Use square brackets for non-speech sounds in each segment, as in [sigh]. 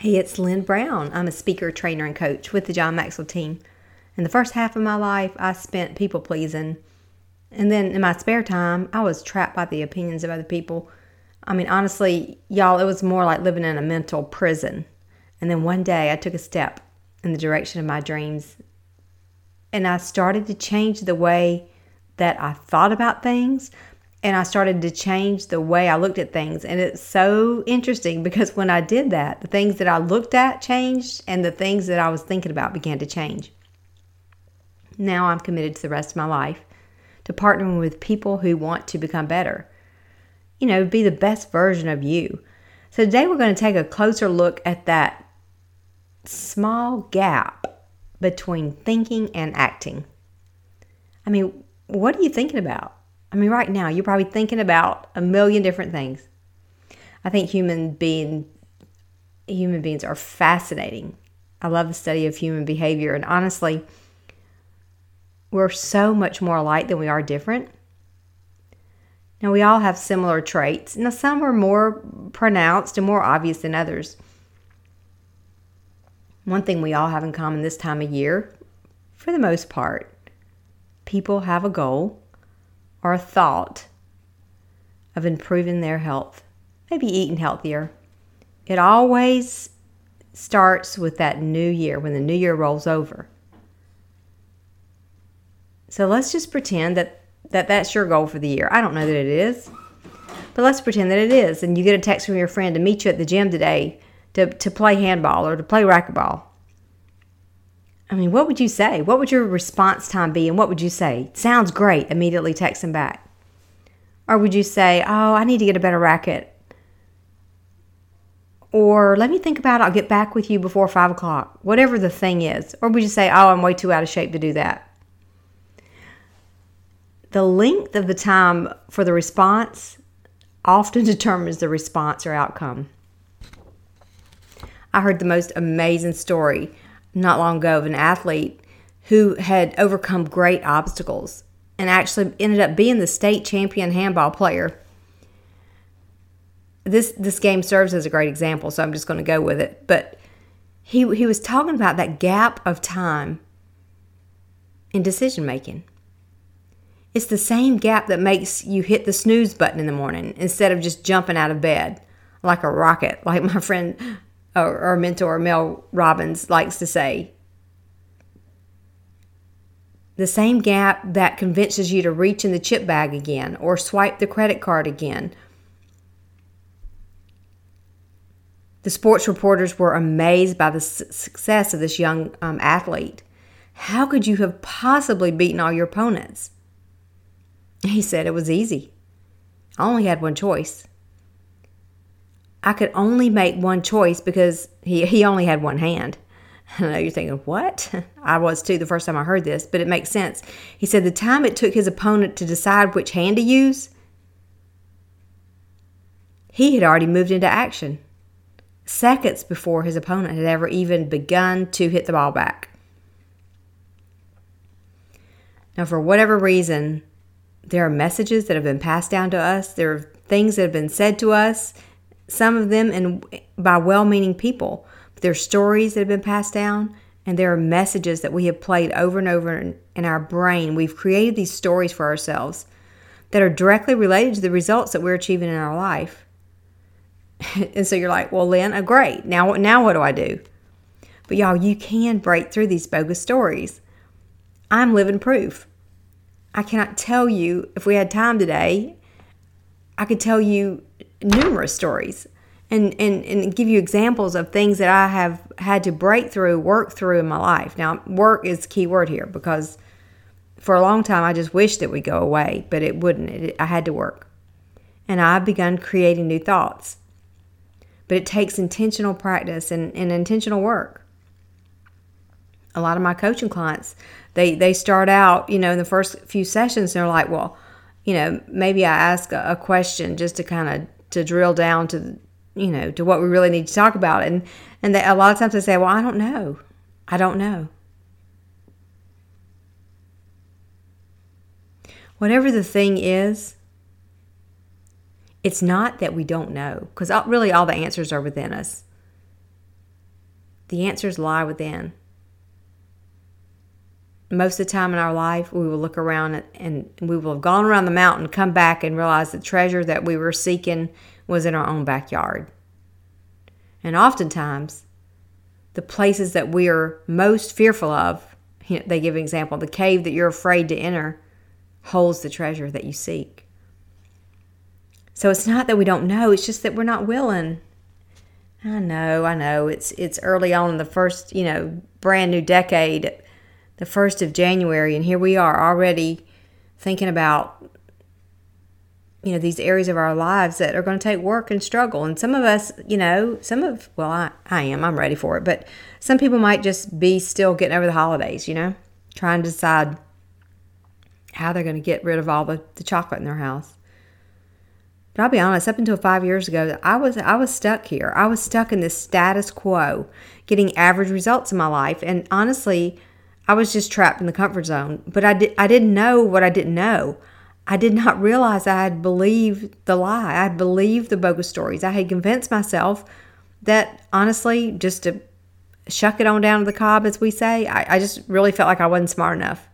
Hey, it's Lynn Brown. I'm a speaker, trainer, and coach with the John Maxwell team. In the first half of my life, I spent people pleasing. And then in my spare time, I was trapped by the opinions of other people. I mean, honestly, y'all, it was more like living in a mental prison. And then one day, I took a step in the direction of my dreams. And I started to change the way that I thought about things and I started to change the way I looked at things. And it's so interesting because when I did that, the things that I looked at changed and the things that I was thinking about began to change. Now I'm committed to the rest of my life to partnering with people who want to become better. You know, be the best version of you. So today we're going to take a closer look at that small gap between thinking and acting. I mean, what are you thinking about? I mean, right now, you're probably thinking about a million different things. I think human being human beings are fascinating. I love the study of human behavior, and honestly, we're so much more alike than we are different. Now, we all have similar traits. Now, some are more pronounced and more obvious than others. One thing we all have in common this time of year, for the most part, people have a goal or a thought of improving their health, maybe eating healthier. It always starts with that new year when the new year rolls over. So let's just pretend that, that that's your goal for the year. I don't know that it is, but let's pretend that it is. And you get a text from your friend to meet you at the gym today to, to play handball or to play racquetball. I mean, what would you say? What would your response time be? And what would you say? Sounds great. Immediately text him back. Or would you say, oh, I need to get a better racket? Or let me think about it. I'll get back with you before five o'clock, whatever the thing is. Or would you say, oh, I'm way too out of shape to do that? The length of the time for the response often [laughs] determines the response or outcome. I heard the most amazing story not long ago of an athlete who had overcome great obstacles and actually ended up being the state champion handball player. This this game serves as a great example, so I'm just going to go with it. But he he was talking about that gap of time in decision making. It's the same gap that makes you hit the snooze button in the morning instead of just jumping out of bed like a rocket, like my friend or, or mentor Mel Robbins likes to say. The same gap that convinces you to reach in the chip bag again or swipe the credit card again. The sports reporters were amazed by the success of this young um, athlete. How could you have possibly beaten all your opponents? He said it was easy. I only had one choice. I could only make one choice because he, he only had one hand. [laughs] I know you're thinking, what? [laughs] I was too the first time I heard this, but it makes sense. He said the time it took his opponent to decide which hand to use, he had already moved into action seconds before his opponent had ever even begun to hit the ball back. Now, for whatever reason, there are messages that have been passed down to us, there are things that have been said to us some of them and by well-meaning people. There are stories that have been passed down, and there are messages that we have played over and over in, in our brain. We've created these stories for ourselves that are directly related to the results that we're achieving in our life. [laughs] and so you're like, "Well, Lynn, uh, great. Now, now what do I do?" But y'all, you can break through these bogus stories. I'm living proof. I cannot tell you if we had time today. I could tell you numerous stories and, and, and give you examples of things that I have had to break through, work through in my life. Now, work is key word here because for a long time I just wished it would go away, but it wouldn't. It, I had to work. And I've begun creating new thoughts. But it takes intentional practice and, and intentional work. A lot of my coaching clients, they, they start out, you know, in the first few sessions, they're like, well, you know, maybe I ask a, a question just to kind of to drill down to you know to what we really need to talk about. And and they, a lot of times they say well i don't know. I don't know. Whatever the thing is it's not that we don't know because really all the answers are within us. The answers lie within. Most of the time in our life, we will look around and we will have gone around the mountain, come back, and realize the treasure that we were seeking was in our own backyard. And oftentimes, the places that we are most fearful of, they give an example, the cave that you're afraid to enter holds the treasure that you seek. So it's not that we don't know, it's just that we're not willing. I know, I know. It's it's early on in the first, you know, brand new decade, the 1st of January and here we are already thinking about you know these areas of our lives that are going to take work and struggle and some of us you know some of well I, I am i'm ready for it but some people might just be still getting over the holidays you know trying to decide how they're going to get rid of all the, the chocolate in their house but I'll be honest, up until five years ago, I was I was stuck here. I was stuck in this status quo, getting average results in my life. And honestly, I was just trapped in the comfort zone. But I did I didn't know what I didn't know. I did not [laughs] realize I had believed the lie. I had believed the bogus stories. I had convinced myself that honestly, just to shuck it on down to the cob, as we say, I, I just really felt like I wasn't smart enough.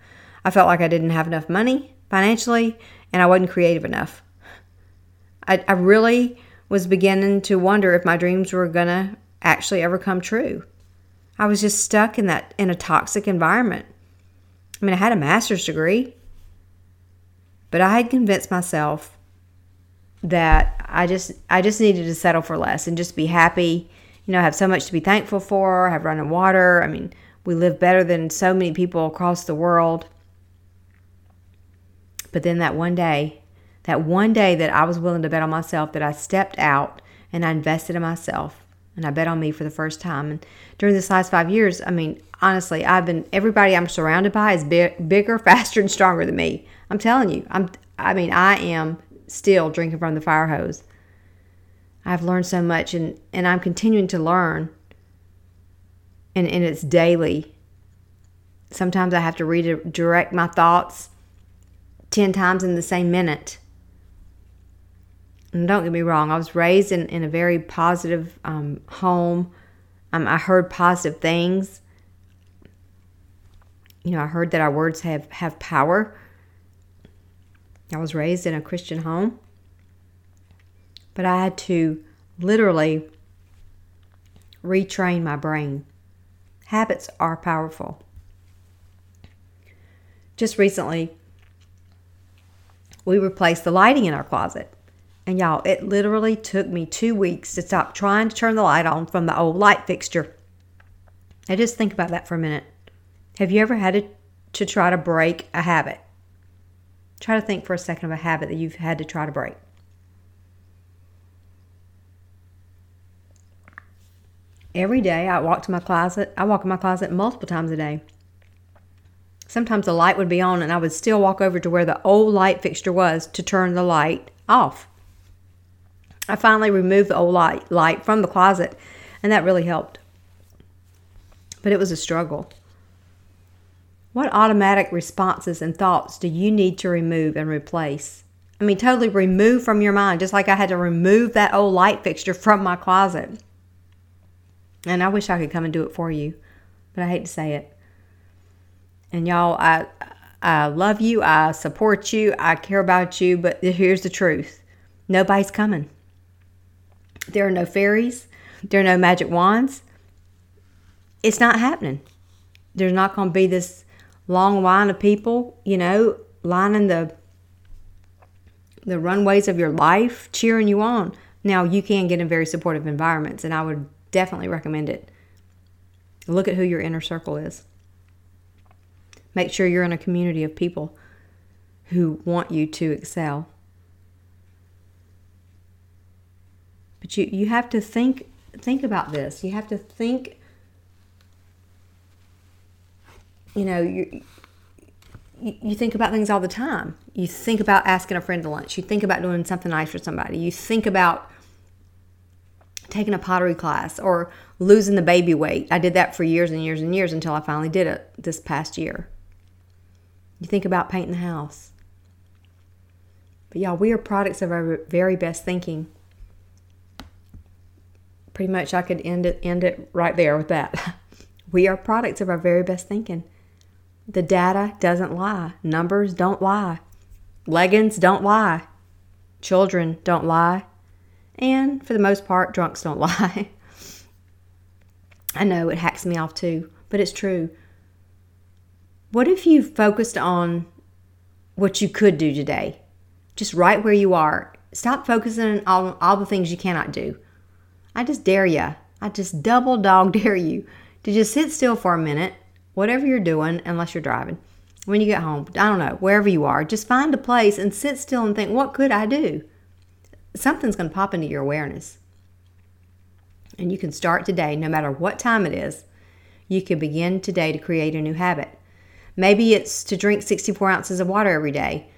I felt like I didn't have enough money financially and I wasn't creative enough. I, I really was beginning to wonder if my dreams were going to actually ever come true. I was just stuck in that in a toxic environment. I mean, I had a master's degree, but I had convinced myself that I just I just needed to settle for less and just be happy. You know, have so much to be thankful for, I have running water. I mean, we live better than so many people across the world. But then that one day, that one day that I was willing to bet on myself, that I stepped out and I invested in myself and I bet on me for the first time. And during this last five years, I mean, honestly, I've been everybody I'm surrounded by is big, bigger, [laughs] faster, and stronger than me. I'm telling you, I'm. I mean, I am still drinking from the fire hose. I've learned so much, and and I'm continuing to learn. And and it's daily. Sometimes I have to redirect my thoughts ten times in the same minute and don't get me wrong, I was raised in, in a very positive um, home. Um, I heard positive things. You know, I heard that our words have, have power. I was raised in a Christian home. But I had to literally retrain my brain. Habits are powerful. Just recently, we replaced the lighting in our closet. And y'all, it literally took me two weeks to stop trying to turn the light on from the old light fixture. Now, just think about that for a minute. Have you ever had to, to try to break a habit? Try to think for a second of a habit that you've had to try to break. Every day I walk to my closet. I walk in my closet multiple times a day. Sometimes the light would be on and I would still walk over to where the old light fixture was to turn the light off. I finally removed the old light, light from the closet, and that really helped. But it was a struggle. What automatic responses and thoughts do you need to remove and replace? I mean, totally remove from your mind, just like I had to remove that old light fixture from my closet. And I wish I could come and do it for you, but I hate to say it. And y'all, I I love you, I support you, I care about you, but here's the truth. Nobody's coming. There are no fairies. There are no magic wands. It's not happening. There's not going to be this long line of people, you know, lining the the runways of your life, cheering you on. Now, you can get in very supportive environments, and I would definitely recommend it. Look at who your inner circle is. Make sure you're in a community of people who want you to excel. But you, you have to think think about this. You have to think you know, you you think about things all the time. You think about asking a friend to lunch. You think about doing something nice for somebody. You think about taking a pottery class or losing the baby weight. I did that for years and years and years until I finally did it this past year. You think about painting the house. But y'all, we are products of our very best thinking. Pretty much I could end it end it right there with that. [laughs] we are products of our very best thinking. The data doesn't lie. Numbers don't lie. Leggings don't lie. Children don't lie. And for the most part, drunks don't [laughs] lie. I know it hacks me off too, but it's true. What if you focused on what you could do today? Just right where you are. Stop focusing on all, all the things you cannot do. I just dare you. I just double dog [laughs] dare you to just sit still for a minute, whatever you're doing, unless you're driving. When you get home, I don't know, wherever you are, just find a place and sit still and think, what could I do? Something's going to pop into your awareness. And you can start today, no matter what time it is. You can begin today to create a new habit. Maybe it's to drink 64 ounces of water every day.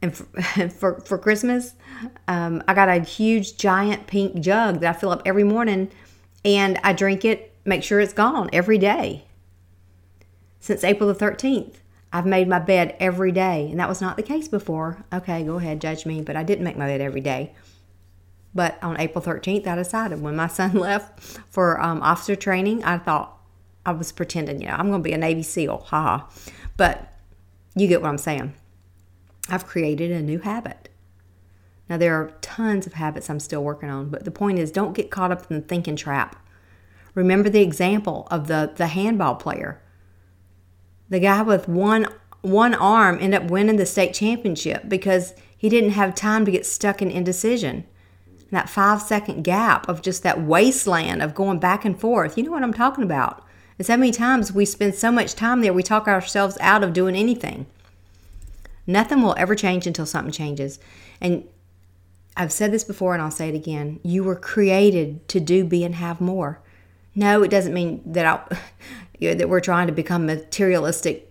And for, [laughs] for, for Christmas, um, I got a huge, giant pink jug that I fill up every morning and I drink it, make sure it's gone every day. Since April the 13th, I've made my bed every day, and that was not the case before. Okay, go ahead, judge me, but I didn't make my bed every day. But on April 13th, I decided when my [laughs] son left for um, officer training, I thought I was pretending, you know, I'm going to be a Navy SEAL, haha. But you get what I'm saying. I've created a new habit. Now, there are tons of habits I'm still working on, but the point is don't get caught up in the thinking trap. Remember the example of the, the handball player. The guy with one one arm ended up winning the state championship because he didn't have time to get stuck in indecision. That five second gap of just that wasteland of going back and forth. You know what I'm talking about. And so many times we spend so much time there, we talk ourselves out of doing anything. Nothing will ever change until something changes. And I've said this before and I'll say it again. You were created to do, be, and have more. No, it doesn't mean that I, [laughs] you know, that we're trying to become materialistic,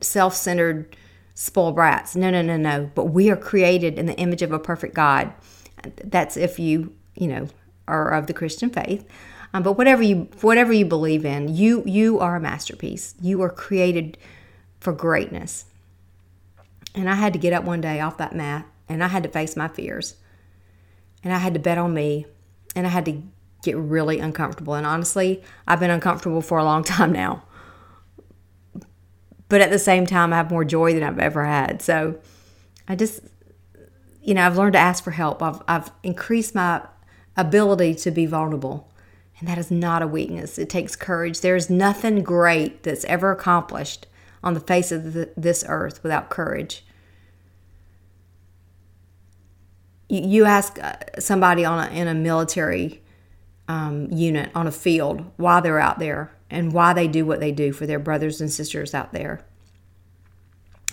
self-centered, spoiled brats. No, no, no, no. But we are created in the image of a perfect God. That's if you, you know, are of the Christian faith. Um, but whatever you whatever you believe in, you you are a masterpiece. You are created for greatness. And I had to get up one day off that mat and I had to face my fears. And I had to bet on me and I had to get really uncomfortable. And honestly, I've been uncomfortable for a long [laughs] time now. But at the same time, I have more joy than I've ever had. So I just, you know, I've learned to ask for help. I've, I've increased my ability to be vulnerable. And that is not a weakness. It takes courage. There's nothing great that's ever accomplished on the face of the, this earth without courage. You, you ask uh, somebody on a, in a military um, unit on a field why they're out there and why they do what they do for their brothers and sisters out there.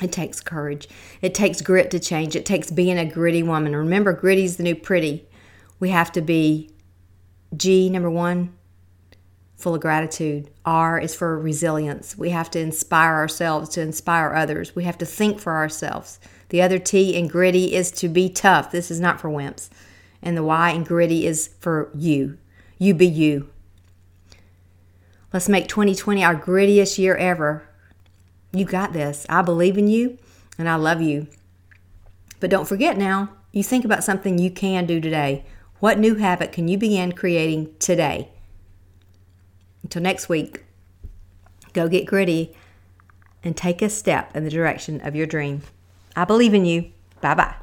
It takes courage. It takes grit to change. It takes being a gritty woman. Remember, gritty's the new pretty. We have to be G, number one, full of gratitude. R is for resilience. We have to inspire ourselves to inspire others. We have to think for ourselves. The other T in gritty is to be tough. This is not for wimps. And the Y in gritty is for you. You be you. Let's make 2020 our grittiest year ever. You got this. I believe in you and I love you. But don't forget now, you think about something you can do today. What new habit can you begin creating today? Until next week, go get gritty and take a step in the direction of your dream. I believe in you. Bye bye.